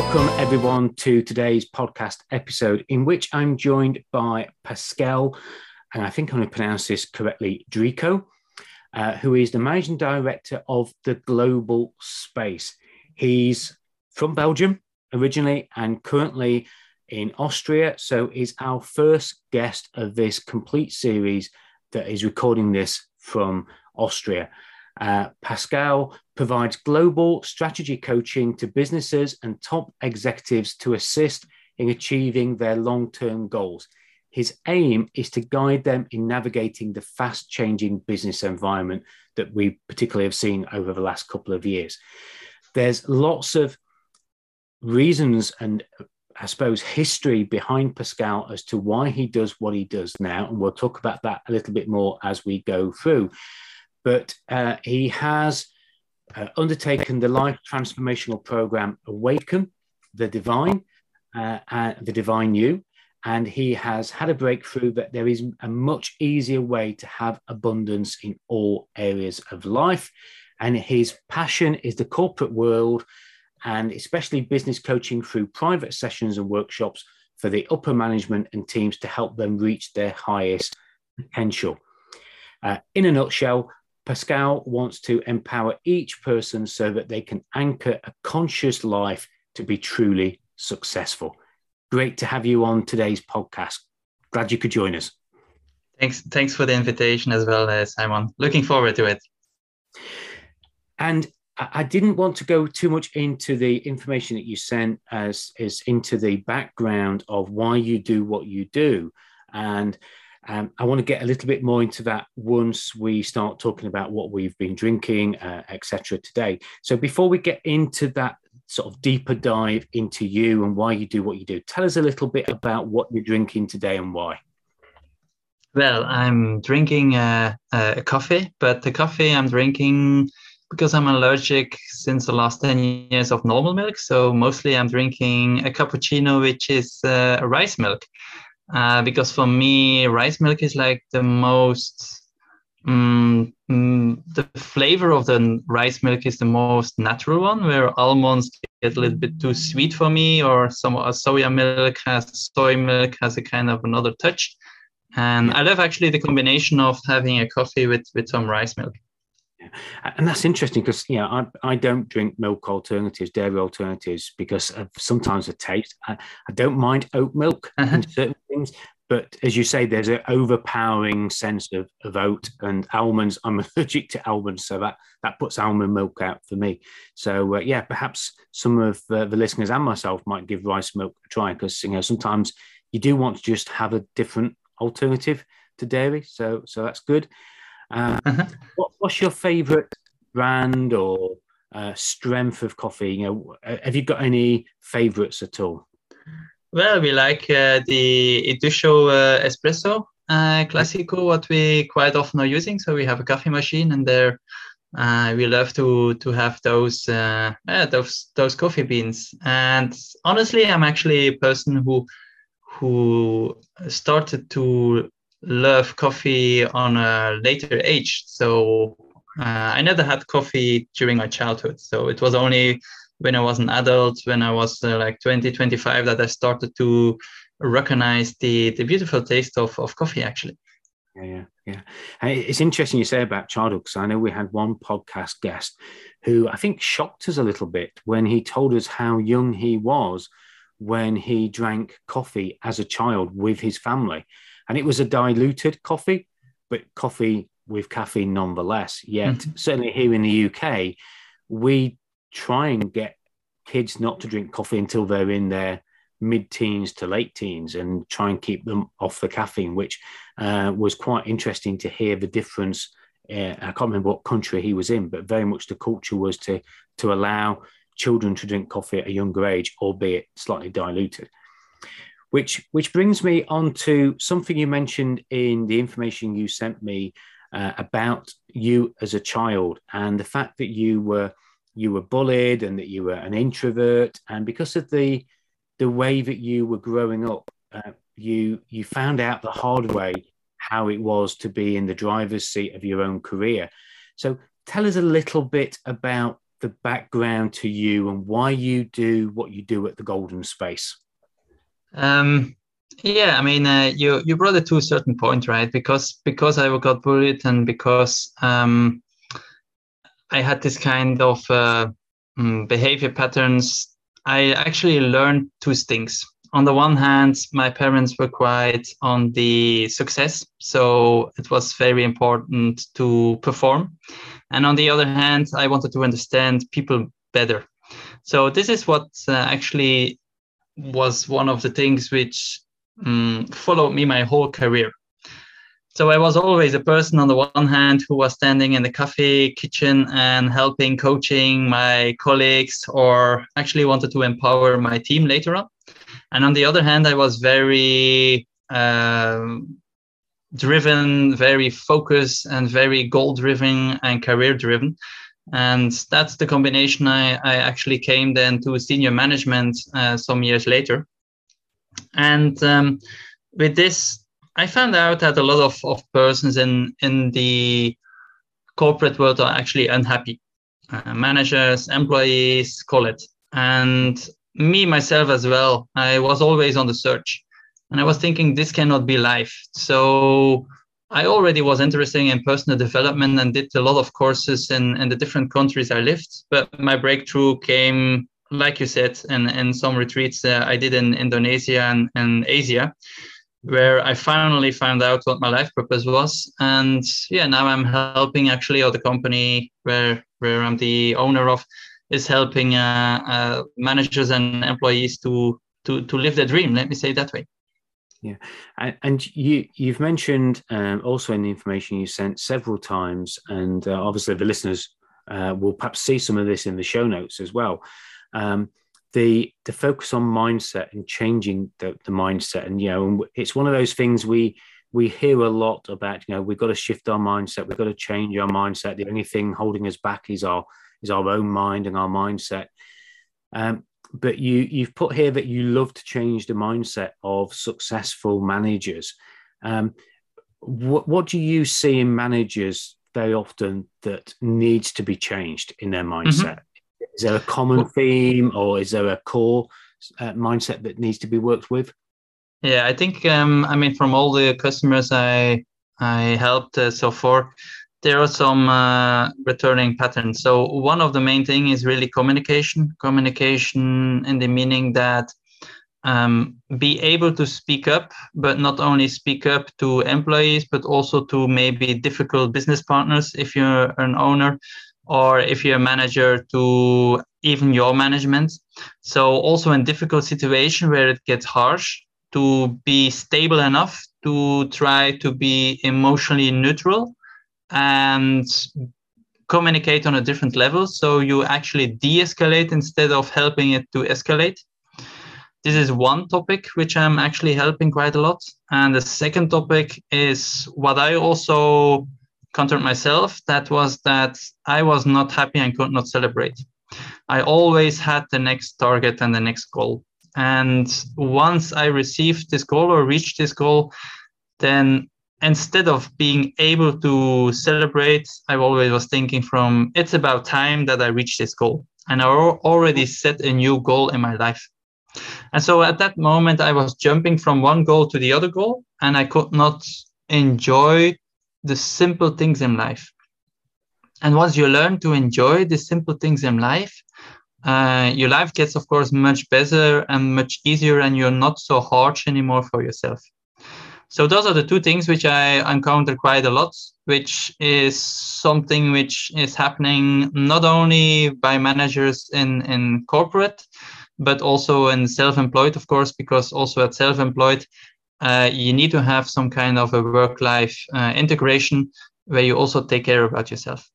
Welcome, everyone, to today's podcast episode, in which I'm joined by Pascal, and I think I'm going to pronounce this correctly, Dricot, uh, who is the managing director of the Golden Space. He's from Belgium originally and currently in Austria, so is our first guest of this complete series that is recording this from Austria. Uh, Pascal provides global strategy coaching to businesses and top executives to assist in achieving their long term goals. His aim is to guide them in navigating the fast changing business environment that we particularly have seen over the last couple of years. There's lots of reasons and I suppose history behind Pascal as to why he does what he does now. And we'll talk about that a little bit more as we go through. But uh, he has uh, undertaken the life transformational program Awaken the Divine, uh, the Divine You, and he has had a breakthrough that there is a much easier way to have abundance in all areas of life. And his passion is the corporate world and especially business coaching through private sessions and workshops for the upper management and teams to help them reach their highest potential. Uh, in a nutshell, Pascal wants to empower each person so that they can anchor a conscious life to be truly successful. Great to have you on today's podcast. Glad you could join us. Thanks, thanks for the invitation as well, uh, Simon. Looking forward to it. And I didn't want to go too much into the information that you sent as is into the background of why you do what you do. And um, I want to get a little bit more into that once we start talking about what we've been drinking, uh, etc. today. So before we get into that sort of deeper dive into you and why you do what you do, tell us a little bit about what you're drinking today and why. Well, I'm drinking uh, a coffee, but the coffee I'm drinking because I'm allergic since the last 10 years of normal milk. So mostly I'm drinking a cappuccino, which is uh, rice milk uh, because for me rice milk is like the most um, the flavor of the rice milk is the most natural one where almonds get a little bit too sweet for me or some uh, soya milk has soy milk has a kind of another touch. And i love actually the combination of having a coffee with with some rice milk and that's interesting because you know I, I don't drink milk alternatives, dairy alternatives because of sometimes the taste. I, I don't mind oat milk uh-huh. in certain things, but as you say, there's an overpowering sense of, of oat and almonds. I'm allergic to almonds, so that that puts almond milk out for me. So uh, yeah, perhaps some of uh, the listeners and myself might give rice milk a try because you know sometimes you do want to just have a different alternative to dairy. So so that's good. Uh, uh-huh. what, what's your favorite brand or uh, strength of coffee? You know, have you got any favorites at all? Well, we like uh, the Eduscho uh, Espresso uh, Classico, what we quite often are using. So we have a coffee machine, and there uh, we love to to have those uh, yeah, those those coffee beans. And honestly, I'm actually a person who who started to love coffee on a later age. So uh, I never had coffee during my childhood. So it was only when I was an adult, when I was uh, like 20, 25, that I started to recognize the, the beautiful taste of, of coffee actually. Yeah, yeah, yeah. it's interesting you say about childhood because I know we had one podcast guest who I think shocked us a little bit when he told us how young he was when he drank coffee as a child with his family and it was a diluted coffee, but coffee with caffeine nonetheless. Yet, mm-hmm. certainly here in the UK, we try and get kids not to drink coffee until they're in their mid teens to late teens and try and keep them off the caffeine, which uh, was quite interesting to hear the difference. Uh, I can't remember what country he was in, but very much the culture was to to allow children to drink coffee at a younger age, albeit slightly diluted. Which which brings me on to something you mentioned in the information you sent me uh, about you as a child and the fact that you were you were bullied and that you were an introvert. And because of the the way that you were growing up uh, you you found out the hard way how it was to be in the driver's seat of your own career. So tell us a little bit about the background to you and why you do what you do at the golden space um, yeah, I mean, uh, you you brought it to a certain point, right? Because because I got bullied and because um, I had this kind of uh, mm, behavior patterns, I actually learned two things. On the one hand, my parents were quite on the success, so it was very important to perform. And on the other hand, I wanted to understand people better. So this is what uh, actually was one of the things which um, followed me my whole career. So I was always a person on the one hand who was standing in the cafe kitchen and helping coaching my colleagues or actually wanted to empower my team later on. And on the other hand, I was very uh, driven, very focused, and very goal driven and career driven and that's the combination I, I actually came then to senior management uh, some years later. And um, with this i found out that a lot of, of persons in in the corporate world are actually unhappy. Uh, managers employees call it. And me myself as well i was always on the search. And i was thinking this cannot be life. So I already was interested in personal development and did a lot of courses in, in the different countries I lived. But my breakthrough came, like you said, in, in some retreats uh, I did in Indonesia and, and Asia, where I finally found out what my life purpose was. And yeah, now I'm helping actually, or the company where, where I'm the owner of is helping uh, uh, managers and employees to, to, to live their dream. Let me say that way. Yeah, and, you you've mentioned um, also in the information you sent several times, and uh, obviously the listeners uh, will perhaps see some of this in the show notes as well. Um, the the focus on mindset and changing the, the mindset, and you know, it's one of those things we we hear a lot about. You know, we've got to shift our mindset, we've got to change our mindset. The only thing holding us back is our is our own mind and our mindset. Um, but you you've put here that you love to change the mindset of successful managers. Um, what what do you see in managers very often that needs to be changed in their mm-hmm. mindset? Mm-hmm. Is there a common theme, or is there a core uh, mindset that needs to be worked with? Yeah, I think um, I mean from all the customers I I helped uh, so far, there are some uh, returning patterns. So one of the main thing is really communication. Communication in the meaning that um, be able to speak up, but not only speak up to employees, but also to maybe difficult business partners if you're an owner, or if you're a manager to even your management. So also in difficult situation where it gets harsh, to be stable enough to try to be emotionally neutral and communicate on a different level. So you actually de escalate instead of helping it to escalate. This is one topic which I'm actually helping quite a lot. And the second topic is what I also countered myself that was that I was not happy and could not celebrate. I always had the next target and the next goal. And once I received this goal or reached this goal, then instead of being able to celebrate, I always was thinking from it's about time that I reach this goal. And I already set a new goal in my life. And so at that moment, I was jumping from one goal to the other goal, and I could not enjoy the simple things in life. And once you learn to enjoy the simple things in life, uh, your life gets, of course, much better and much easier, and you're not so harsh anymore for yourself. So those are the two things which I encounter quite a lot, which is something which is happening not only by managers in, in corporate, but also in self-employed, of course, because also at self-employed, uh, you need to have some kind of a work-life uh, integration where you also take care about yourself.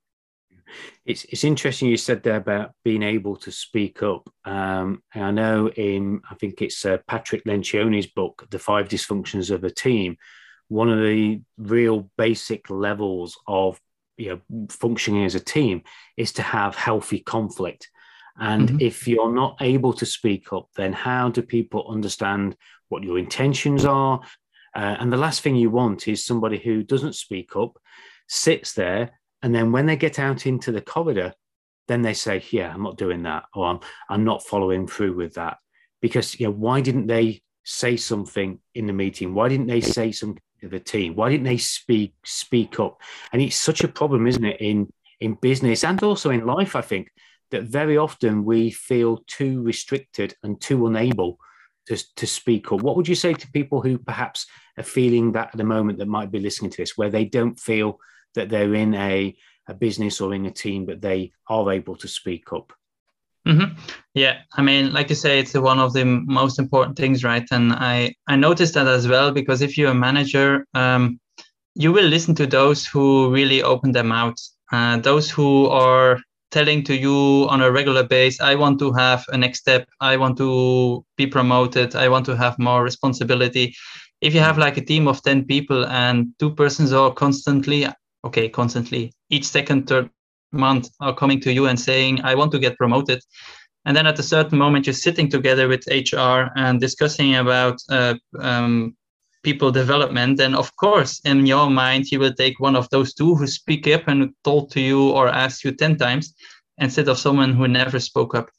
It's it's interesting you said there about being able to speak up. Um, I know in I think it's uh, Patrick Lencioni's book, The Five Dysfunctions of a Team. One of the real basic levels of you know functioning as a team is to have healthy conflict. And mm-hmm. if you're not able to speak up, then how do people understand what your intentions are? Uh, and the last thing you want is somebody who doesn't speak up, sits there and then when they get out into the corridor, then they say, "Yeah, I'm not doing that," or "I'm I'm not following through with that," because you know why didn't they say something in the meeting? Why didn't they say something to the team? Why didn't they speak speak up? And it's such a problem, isn't it, in in business and also in life? I think that very often we feel too restricted and too unable to, to speak up. What would you say to people who perhaps are feeling that at the moment that might be listening to this, where they don't feel that they're in a, a business or in a team, but they are able to speak up. Mm-hmm. Yeah, I mean, like you say, it's one of the most important things, right? And I I noticed that as well because if you're a manager, um, you will listen to those who really open them out, uh, those who are telling to you on a regular base, I want to have a next step, I want to be promoted, I want to have more responsibility. If you have like a team of ten people and two persons are constantly okay constantly. Each second third month are coming to you and saying i want to get promoted. And then at a certain moment you're sitting together with hr and discussing about uh, um, people development. Then of course in your mind you will take one of those two who speak up and told to you or asked you 10 times instead of someone who never spoke up.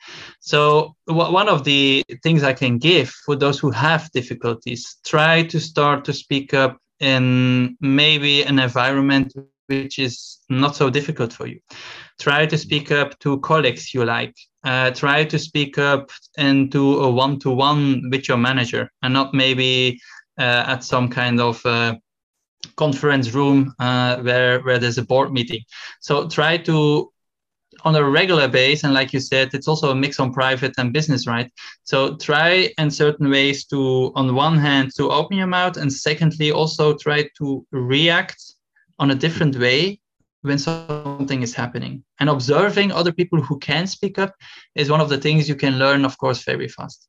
So one of the things i can give for those who have difficulties try to start to speak up in maybe an environment which is not so difficult for you. Try to speak up to colleagues you like. Uh, try to speak up into a one-to-one with your manager, and not maybe uh, at some kind of uh, conference room uh, where where there's a board meeting. So try to on a regular base and like you said it's also a mix on private and business right so try in certain ways to on one hand to open your mouth and secondly also try to react on a different way when something is happening. And observing other people who can speak up is one of the things you can learn, of course, very fast.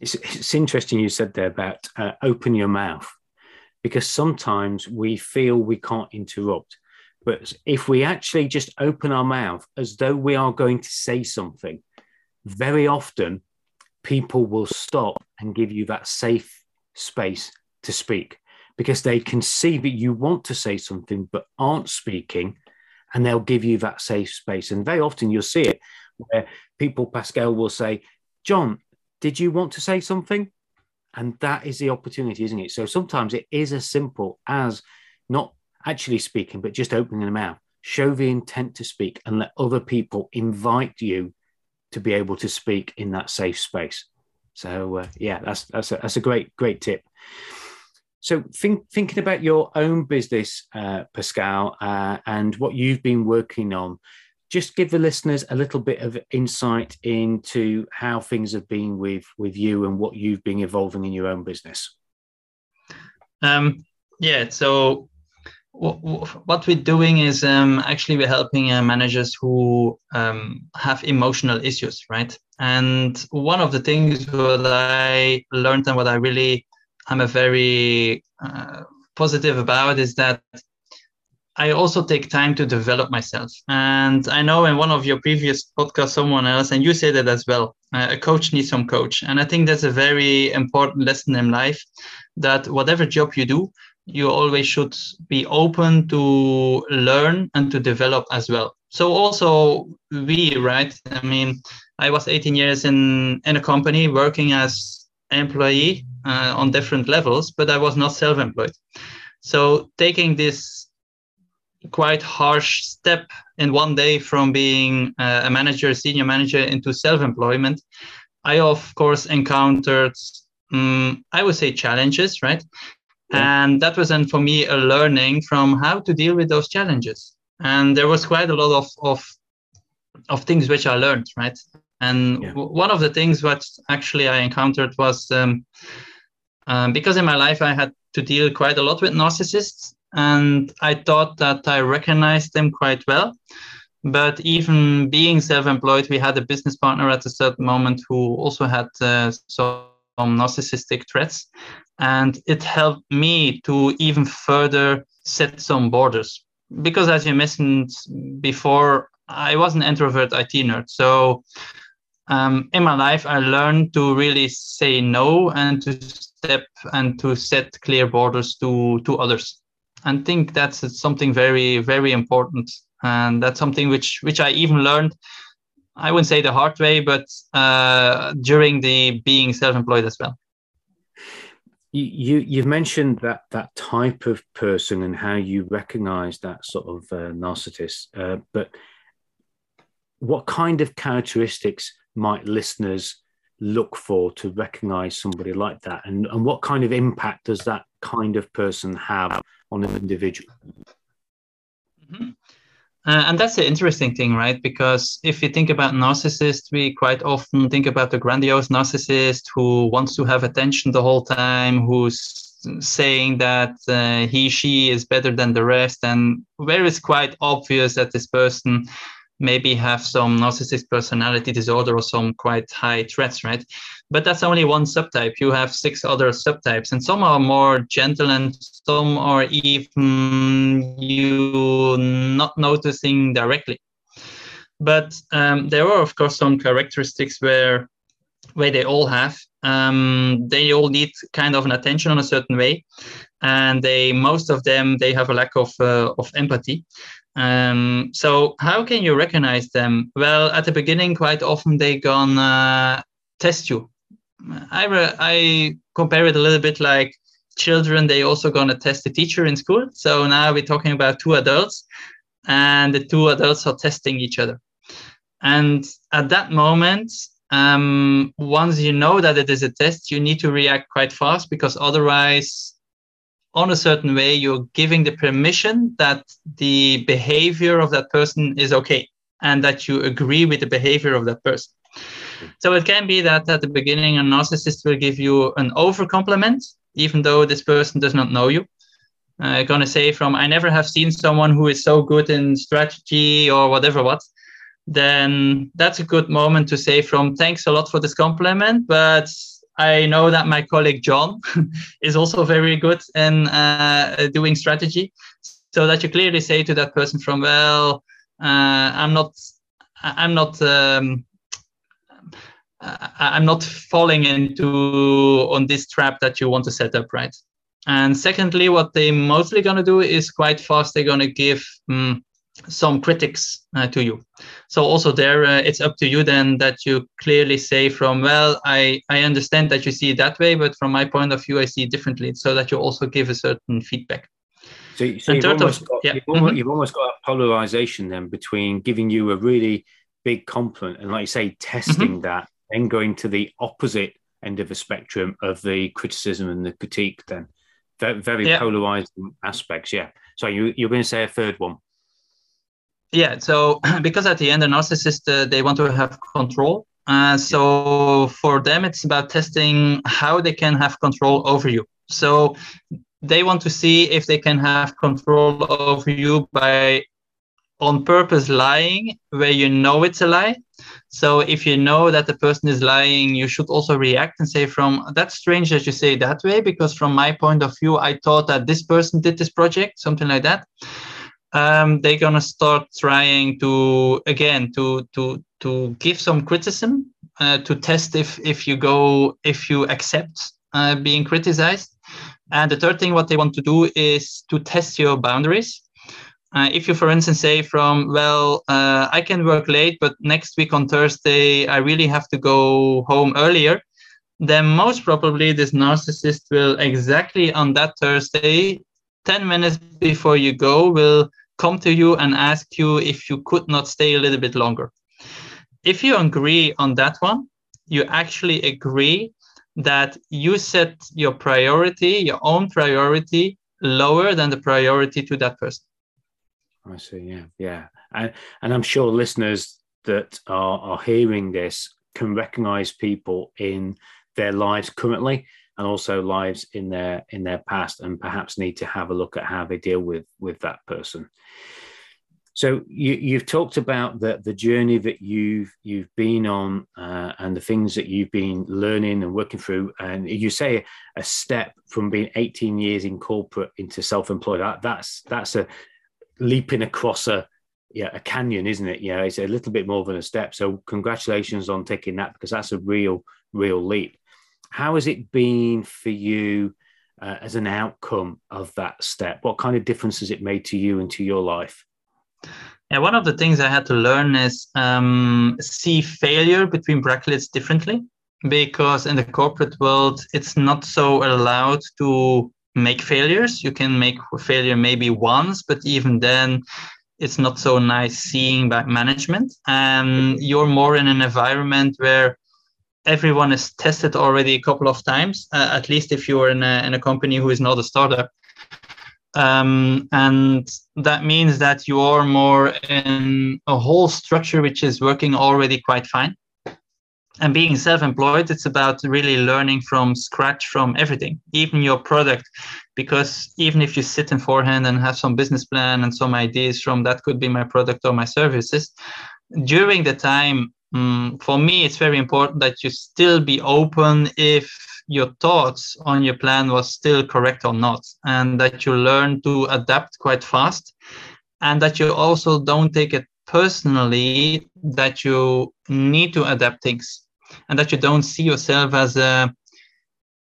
It's, it's interesting you said there about uh, open your mouth, because sometimes we feel we can't interrupt. But if we actually just open our mouth as though we are going to say something, very often people will stop and give you that safe space to speak because they can see that you want to say something but aren't speaking and they'll give you that safe space. And very often you'll see it where people, Pascal, will say, John, did you want to say something? And that is the opportunity, isn't it? So sometimes it is as simple as not actually speaking, but just opening the mouth. Show the intent to speak and let other people invite you to be able to speak in that safe space. So uh, yeah, that's that's a, that's a great great tip. So, think, thinking about your own business, uh, Pascal, uh, and what you've been working on, just give the listeners a little bit of insight into how things have been with with you and what you've been evolving in your own business. Um, yeah. So, what we're doing is um, actually we're helping uh, managers who um, have emotional issues, right? And one of the things that I learned and what I really I'm a very uh, positive about is that I also take time to develop myself. And I know in one of your previous podcasts, someone else, and you said that as well, uh, a coach needs some coach. And I think that's a very important lesson in life that whatever job you do, you always should be open to learn and to develop as well. So also we, right? I mean, I was 18 years in, in a company working as employee uh, on different levels, but I was not self-employed. So taking this quite harsh step in one day from being uh, a manager, senior manager into self-employment, I of course encountered, um, I would say challenges, right? Yeah. And that was then for me a learning from how to deal with those challenges. And there was quite a lot of, of, of things which I learned, right? And yeah. w- one of the things what actually I encountered was um, um, because in my life I had to deal quite a lot with narcissists, and I thought that I recognized them quite well. But even being self-employed, we had a business partner at a certain moment who also had uh, some narcissistic traits, and it helped me to even further set some borders. Because as you mentioned before, I was an introvert IT nerd, so um, in my life, I learned to really say no and to step and to set clear borders to to others. And think that's something very very important, and that's something which which I even learned. I wouldn't say the hard way, but uh, during the being self-employed as well. You you've mentioned that that type of person and how you recognise that sort of uh, narcissist, uh, but what kind of characteristics might listeners look for to recognize somebody like that? And, and what kind of impact does that kind of person have on an individual? Mm-hmm. uh, and that's the interesting thing right? Because if you think about narcissists we quite often think about the grandiose narcissist who wants to have attention the whole time who's saying that uh, he she is better than the rest. And where it's quite obvious that this person maybe have some narcissistic personality disorder or some quite high threats, right? But that's only one subtype. You have six other subtypes, and some are more gentle, and some are even you not noticing directly. But um, there are, of course, some characteristics where where they all have. Um, they all need kind of an attention on a certain way, and they most of them they have a lack of uh, of empathy. Um, so how can you recognize them? Well, at the beginning, quite often they gonna test you. I I compare it a little bit like children. They also gonna test the teacher in school. So now we're talking about two adults, and the two adults are testing each other. And at that moment, um, once you know that it is a test, you need to react quite fast because otherwise on a certain way, you're giving the permission that the behavior of that person is okay and that you agree with the behavior of that person. So it can be that at the beginning, a narcissist will give you an over compliment, even though this person does not know you. Uh, gonna say from I never have seen someone who is so good in strategy or whatever what, then that's a good moment to say from thanks a lot for this compliment, but I know that my colleague John is also very good in uh, doing strategy. So that you clearly say to that person from, well, uh, I'm not, I'm not, um, I'm not falling into on this trap that you want to set up, right? And secondly, what they mostly gonna do is quite fast. They're gonna give um, some critics uh, to you so also there uh, it's up to you then that you clearly say from well i i understand that you see it that way but from my point of view i see it differently so that you also give a certain feedback so, so you've, almost of, got, yeah. you've, almost, mm-hmm. you've, almost, got a polarization then between giving you a really big compliment and like you say testing mm-hmm. that then going to the opposite end of the spectrum of the criticism and the critique then very, very yeah. polarizing aspects yeah so you, you're going to say a third one yeah so because at the end the narcissist uh, they want to have control. Uh, so for them it's about testing how they can have control over you. So they want to see if they can have control over you by on purpose lying where you know it's a lie. So if you know that the person is lying you should also react and say from that's strange that you say that way because from my point of view i thought that this person did this project something like that um, they're gonna start trying to again to to to give some criticism uh, to test if if you go if you accept uh, being criticized. And the third thing, what they want to do is to test your boundaries. Uh, if you, for instance, say from, well, uh, I can work late, but next week on Thursday, I really have to go home earlier, then most probably this narcissist will exactly on that Thursday 10 minutes before you go will come to you and ask you if you could not stay a little bit longer. If you agree on that one, you actually agree that you set your priority, your own priority, lower than the priority to that person. I see. Yeah, yeah, and and I'm sure listeners that are, are hearing this can recognize people in their lives currently and also lives in their in their past and perhaps need to have a look at how they deal with with that person So you, have talked about the, the journey that you've you've been on uh, and the things that you've been learning and working through, and you say a step from being 18 years in corporate into self-employed. That, that's that's a leaping across a yeah a canyon, isn't it? Yeah, it's a little bit more than a step. So congratulations on taking that because that's a real real leap. How has it been for you uh, as an outcome of that step? What kind of difference has it made to you and to your life? Yeah, one of the things I had to learn is um, see failure between brackets differently because in the corporate world, it's not so allowed to make failures. You can make failure maybe once, but even then, it's not so nice seeing back management. And you're more in an environment where everyone is tested already a couple of times, uh, at least if you're in a, in a company who is not a startup. Um, and that means that you are more in a whole structure which is working already quite fine. And being self employed, it's about really learning from scratch from everything, even your product. Because even if you sit in forehand and have some business plan and some ideas from that could be my product or my services, during the time, um, for me, it's very important that you still be open if your thoughts on your plan was still correct or not, and that you learn to adapt quite fast, and that you also don't take it personally that you need to adapt things, and that you don't see yourself as a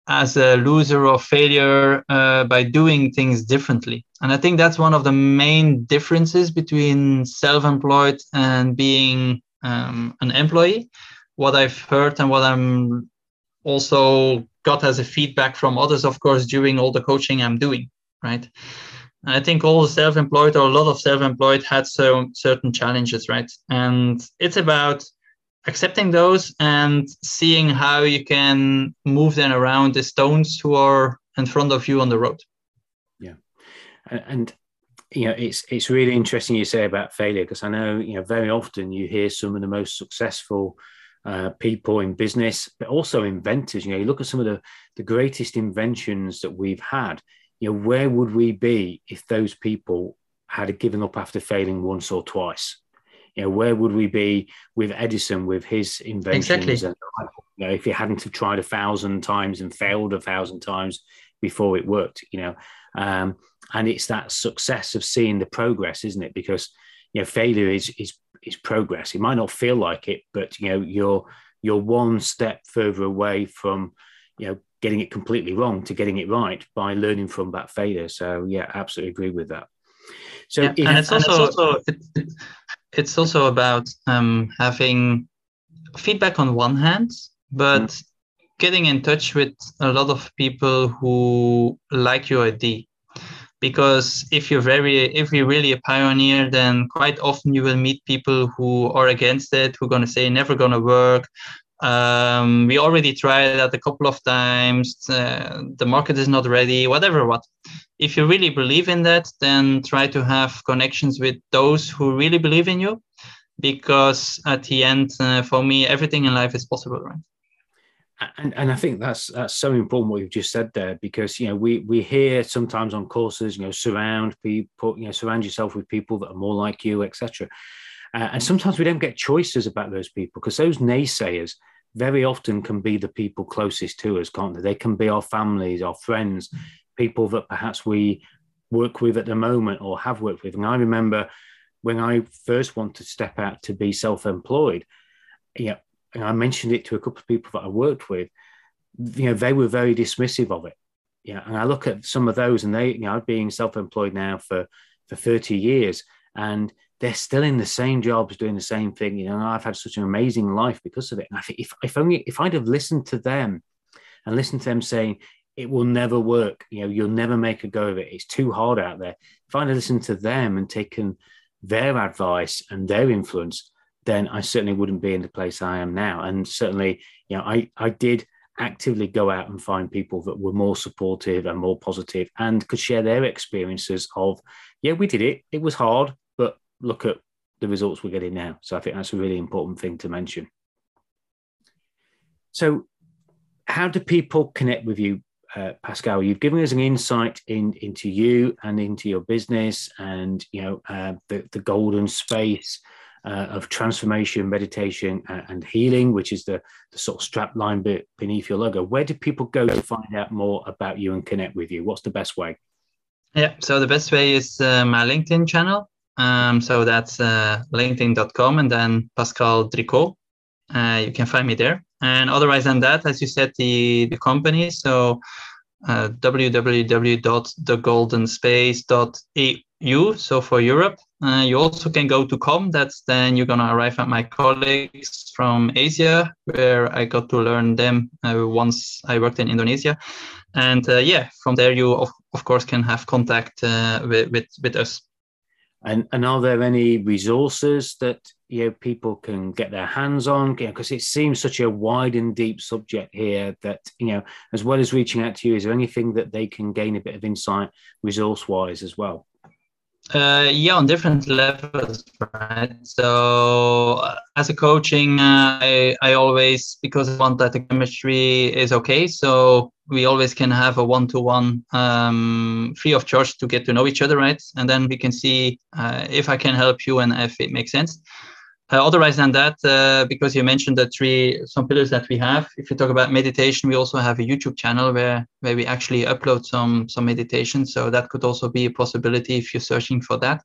as a loser or failure uh, by doing things differently. And I think that's one of the main differences between self-employed and being um, an employee. What I've heard and what I'm also got as a feedback from others, of course, during all the coaching I'm doing, right? I think all the self-employed or a lot of self-employed had so certain challenges, right? And it's about accepting those and seeing how you can move them around the stones who are in front of you on the road. Yeah, and you know it's it's really interesting you say about failure because I know you know very often you hear some of the most successful uh, people in business, but also inventors. You know, you look at some of the, the greatest inventions that we've had. You know, where would we be if those people had given up after failing once or twice? You know, where would we be with Edison with his inventions? Exactly. And, you know, if he hadn't have tried a thousand times and failed a thousand times before it worked, you know, um, and it's that success of seeing the progress, isn't it? Because you know, failure is is is progress. It might not feel like it, but you know, you're you're one step further away from you know getting it completely wrong to getting it right by learning from that failure. So yeah, absolutely agree with that. So yeah, and, it's also, it's also it's also about um, having feedback on one hand, but mm. getting in touch with a lot of people who like your idea because if you're very if you're really a pioneer then quite often you will meet people who are against it who are going to say never going to work. Um, we already tried that a couple of times. Uh, the market is not ready whatever what. If you really believe in that then try to have connections with those who really believe in you because at the end uh, for me everything in life is possible right and, and I think that's that's so important what you've just said there because you know we we hear sometimes on courses you know surround people you know surround yourself with people that are more like you etc. Uh, and sometimes we don't get choices about those people because those naysayers very often can be the people closest to us, can't they? They can be our families, our friends, people that perhaps we work with at the moment or have worked with. And I remember when I first wanted to step out to be self-employed, you know, and I mentioned it to a couple of people that I worked with, you know, they were very dismissive of it. Yeah. And I look at some of those and they, you know, being self-employed now for, for 30 years and they're still in the same jobs doing the same thing. You know, I've had such an amazing life because of it. And I think if, if only, if I'd have listened to them and listened to them saying, it will never work. You know, you'll never make a go of it. It's too hard out there. If I'd have listened to them and taken their advice and their influence, then I certainly wouldn't be in the place I am now. And certainly, you know, I, I did actively go out and find people that were more supportive and more positive and could share their experiences of, yeah, we did it. It was hard, but look at the results we're getting now. So I think that's a really important thing to mention. So, how do people connect with you uh, Pascal, you've given us an insight in, into you and into your business, and you know uh, the the golden space uh, of transformation, meditation, and, and, healing, which is the the sort of strap line bit beneath your logo. Where do people go to find out more about you and connect with you? What's the best way? Yeah, so the best way is uh, my LinkedIn channel. Um, so that's uh, linkedin.com and then Pascal Dricot. Uh, you can find me there. And otherwise than that, as you said, the, the company. So uh, www.thegoldenspace.eu. So for Europe, uh, you also can go to com. That's then you're gonna arrive at my colleagues from Asia, where I got to learn them uh, once I worked in Indonesia, and uh, yeah, from there you of, of course can have contact uh, with, with with us. And and are there any resources that you know people can get their hands on? Because it seems such a wide and deep subject here that you know, as well as reaching out to you, is there anything that they can gain a bit of insight resource wise as well? Uh, yeah, on different levels, right? So uh, as a coaching, uh, I I always because I want that the chemistry is okay. So we always can have a one-to-one um, free of charge to get to know each other, right? And then we can see uh, if I can help you and if it makes sense. Uh, otherwise than that, uh, because you mentioned the three some pillars that we have. If you talk about meditation, we also have a YouTube channel where where we actually upload some some meditation. So that could also be a possibility if you're searching for that.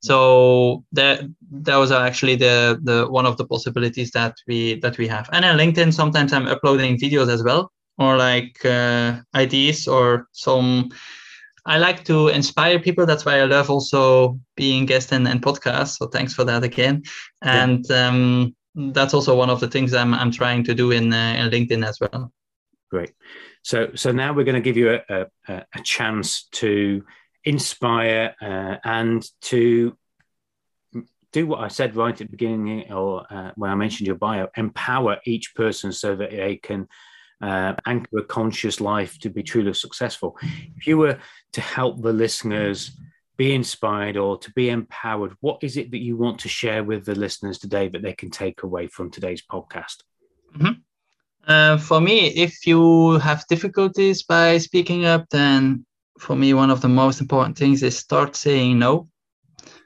So that those are actually the the one of the possibilities that we that we have. And on LinkedIn, sometimes I'm uploading videos as well, or like uh, ideas or some I like to inspire people. That's why I love also being guest and, and podcast. So thanks for that again. And yeah. um, that's also one of the things I'm, I'm trying to do in, uh, in LinkedIn as well. Great. So so now we're going to give you a, a, a chance to inspire uh, and to do what I said right at the beginning, or uh, when I mentioned your bio, empower each person so that they can uh, anchor a conscious life to be truly successful. If you were to help the listeners be inspired or to be empowered, what is it that you want to share with the listeners today that they can take away from today's podcast? Mm-hmm. Uh, for me, if you have difficulties by speaking up, then for me, one of the most important things is start saying no.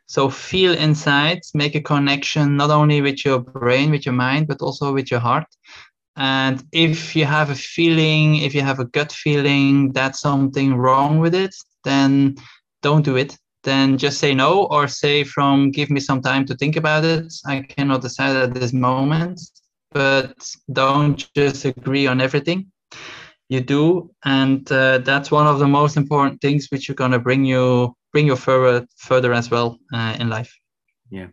So feel inside, make a connection not only with your brain, with your mind, but also with your heart. And if you have a feeling, if you have a gut feeling that something wrong with it, then don't do it. Then just say no or say from give me some time to think about it. I cannot decide at this moment, but don't just agree on everything. You do, and uh, that's one of the most important things which are gonna bring you bring you further further as well uh, in life. Yeah,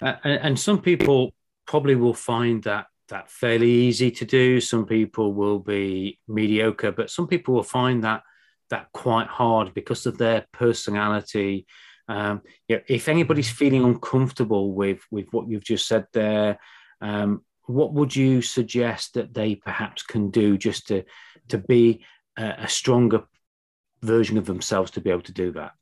uh, and some people probably will find that that fairly easy to do. Some people will be mediocre, but some people will find that that quite hard because of their personality. Um, yeah, if anybody's feeling uncomfortable with with what you've just said there, um, what would you suggest that they perhaps can do just to to be a, a stronger version of themselves to be able to do that?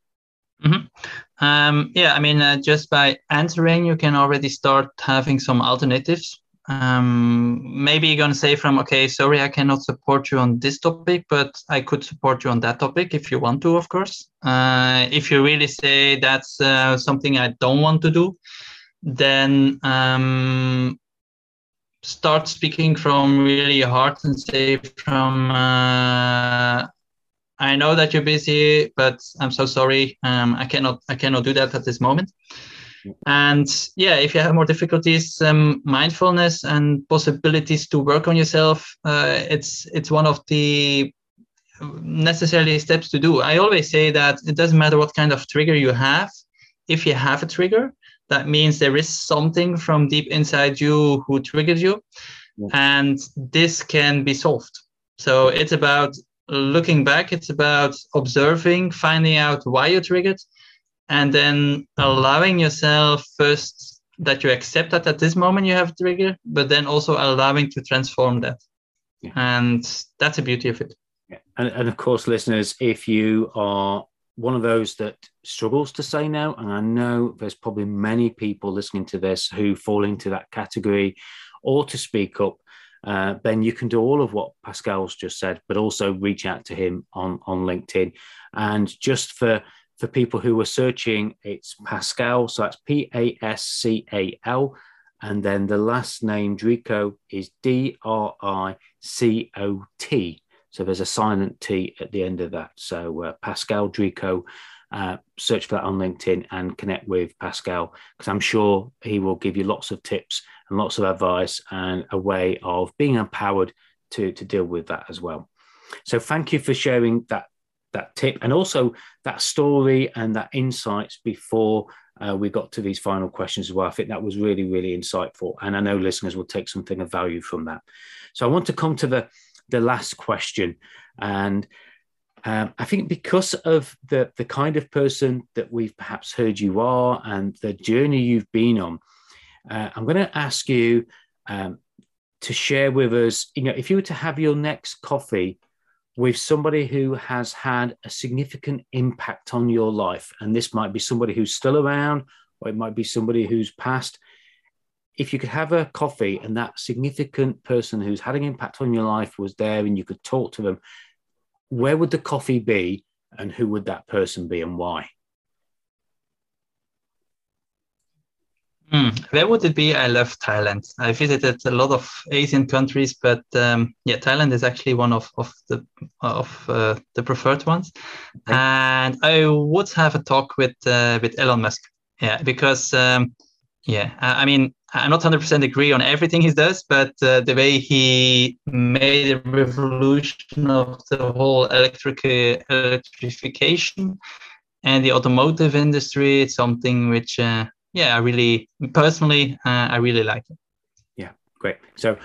Mm-hmm. Um, yeah, I mean, uh, just by answering, you can already start having some alternatives um, maybe you're going to say from okay sorry i cannot support you on this topic but i could support you on that topic if you want to of course. Uh, if you really say that's uh, something i don't want to do then um, start speaking from really heart and say from uh, i know that you're busy but i'm so sorry. Um, i cannot i cannot do that at this moment and yeah if you have more difficulties um, mindfulness and possibilities to work on yourself uh, it's it's one of the necessary steps to do. I always say that it doesn't matter what kind of trigger you have. If you have a trigger that means there is something from deep inside you who triggered you. Yeah. and this can be solved. So it's about looking back. It's about observing finding out why you triggered and then allowing yourself first that you accept that at this moment you have trigger, but then also allowing to transform that. Yeah. And that's the beauty of it. Yeah. And, and of course, listeners, if you are one of those that struggles to say no, and I know there's probably many people listening to this who fall into that category, or to speak up, uh, then you can do all of what Pascal's just said, but also reach out to him on, on LinkedIn. And just for for people who are searching, it's Pascal. So that's P A S C A L. And then the last name, Dricot, is D R I C O T. So there's a silent T at the end of that. So uh, Pascal Dricot, uh, search for that on LinkedIn and connect with Pascal because I'm sure he will give you lots of tips and lots of advice and a way of being empowered to, to deal with that as well. So thank you for sharing that that tip and also that story and that insights before uh, we got to these final questions as well. I think that was really, really insightful. And I know listeners will take something of value from that. So I want to come to the, the last question. And um, I think because of the, the kind of person that we've perhaps heard you are and the journey you've been on, uh, I'm going to ask you um, to share with us, you know, if you were to have your next coffee with somebody who has had a significant impact on your life, and this might be somebody who's still around, or it might be somebody who's passed. If you could have a coffee and that significant person who's had an impact on your life was there and you could talk to them, where would the coffee be and who would that person be and why? Mm, where would it be? I love Thailand. I visited a lot of Asian countries, but um, yeah, Thailand is actually one of of the of uh, the preferred ones. Okay. And I would have a talk with uh, with Elon Musk. Yeah, because um, yeah, I, I, mean, I'm not 100% agree on everything he does, but uh, the way he made a revolution of the whole electric electrification and the automotive industry, it's something which uh, yeah, I really personally, uh, I really like it. Yeah, great. So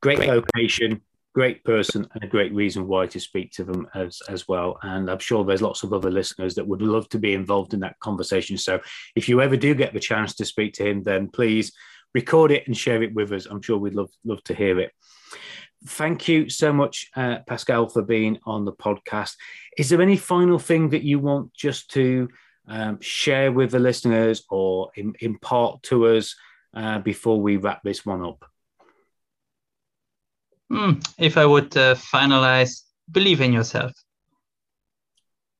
great, great, location, great person, and a great reason why to speak to them as as well. And I'm sure there's lots of other listeners that would love to be involved in that conversation. So if you ever do get the chance to speak to him, then please record it and share it with us. I'm sure we'd love love to hear it. Thank you so much, uh, Pascal, for being on the podcast. Is there any final thing that you want just to um, share with the listeners or in, impart to us uh, before we wrap this one up? Mm, if I would uh, finalize, believe in yourself.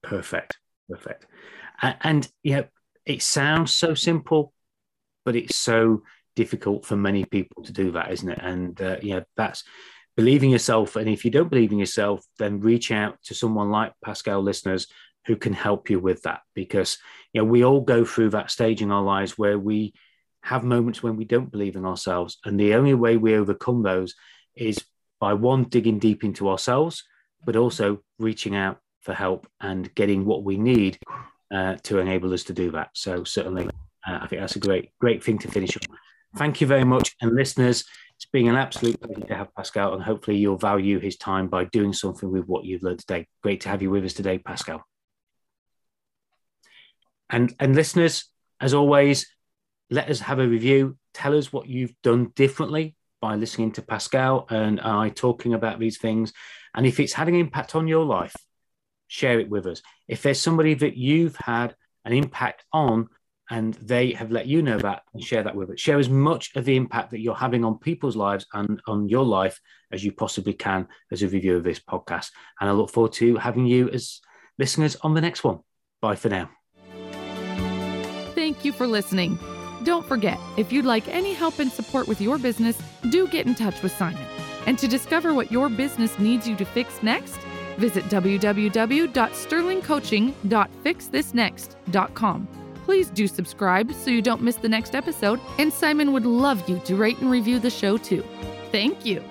Perfect. Perfect. And, and yeah, it sounds so simple, but it's so difficult for many people to do that, isn't it? And uh, yeah, that's believing yourself. And if you don't believe in yourself, then reach out to someone like Pascal listeners who can help you with that. Because you know we all go through that stage in our lives where we have moments when we don't believe in ourselves. And the only way we overcome those is by one digging deep into ourselves but also reaching out for help and getting what we need uh, to enable us to do that. So certainly uh, i think that's a great great thing to finish on. Thank you very much. And listeners it's been an absolute pleasure to have Pascal, and hopefully you'll value his time by doing something with what you've learned today. Great to have you with us today, Pascal. And and listeners, as always, let us have a review. Tell us what you've done differently by listening to Pascal and I talking about these things. And if it's had an impact on your life, share it with us. If there's somebody that you've had an impact on and they have let you know that share that with us. Share as much of the impact that you're having on people's lives and on your life as you possibly can as a review of this podcast. And I look forward to having you as listeners on the next one. Bye for now. You for listening. Don't forget, if you'd like any help and support with your business, do get in touch with Simon. And to discover what your business needs you to fix next, visit www.sterlingcoaching.fixthisnext.com. Please do subscribe so you don't miss the next episode, and Simon would love you to rate and review the show too. Thank you.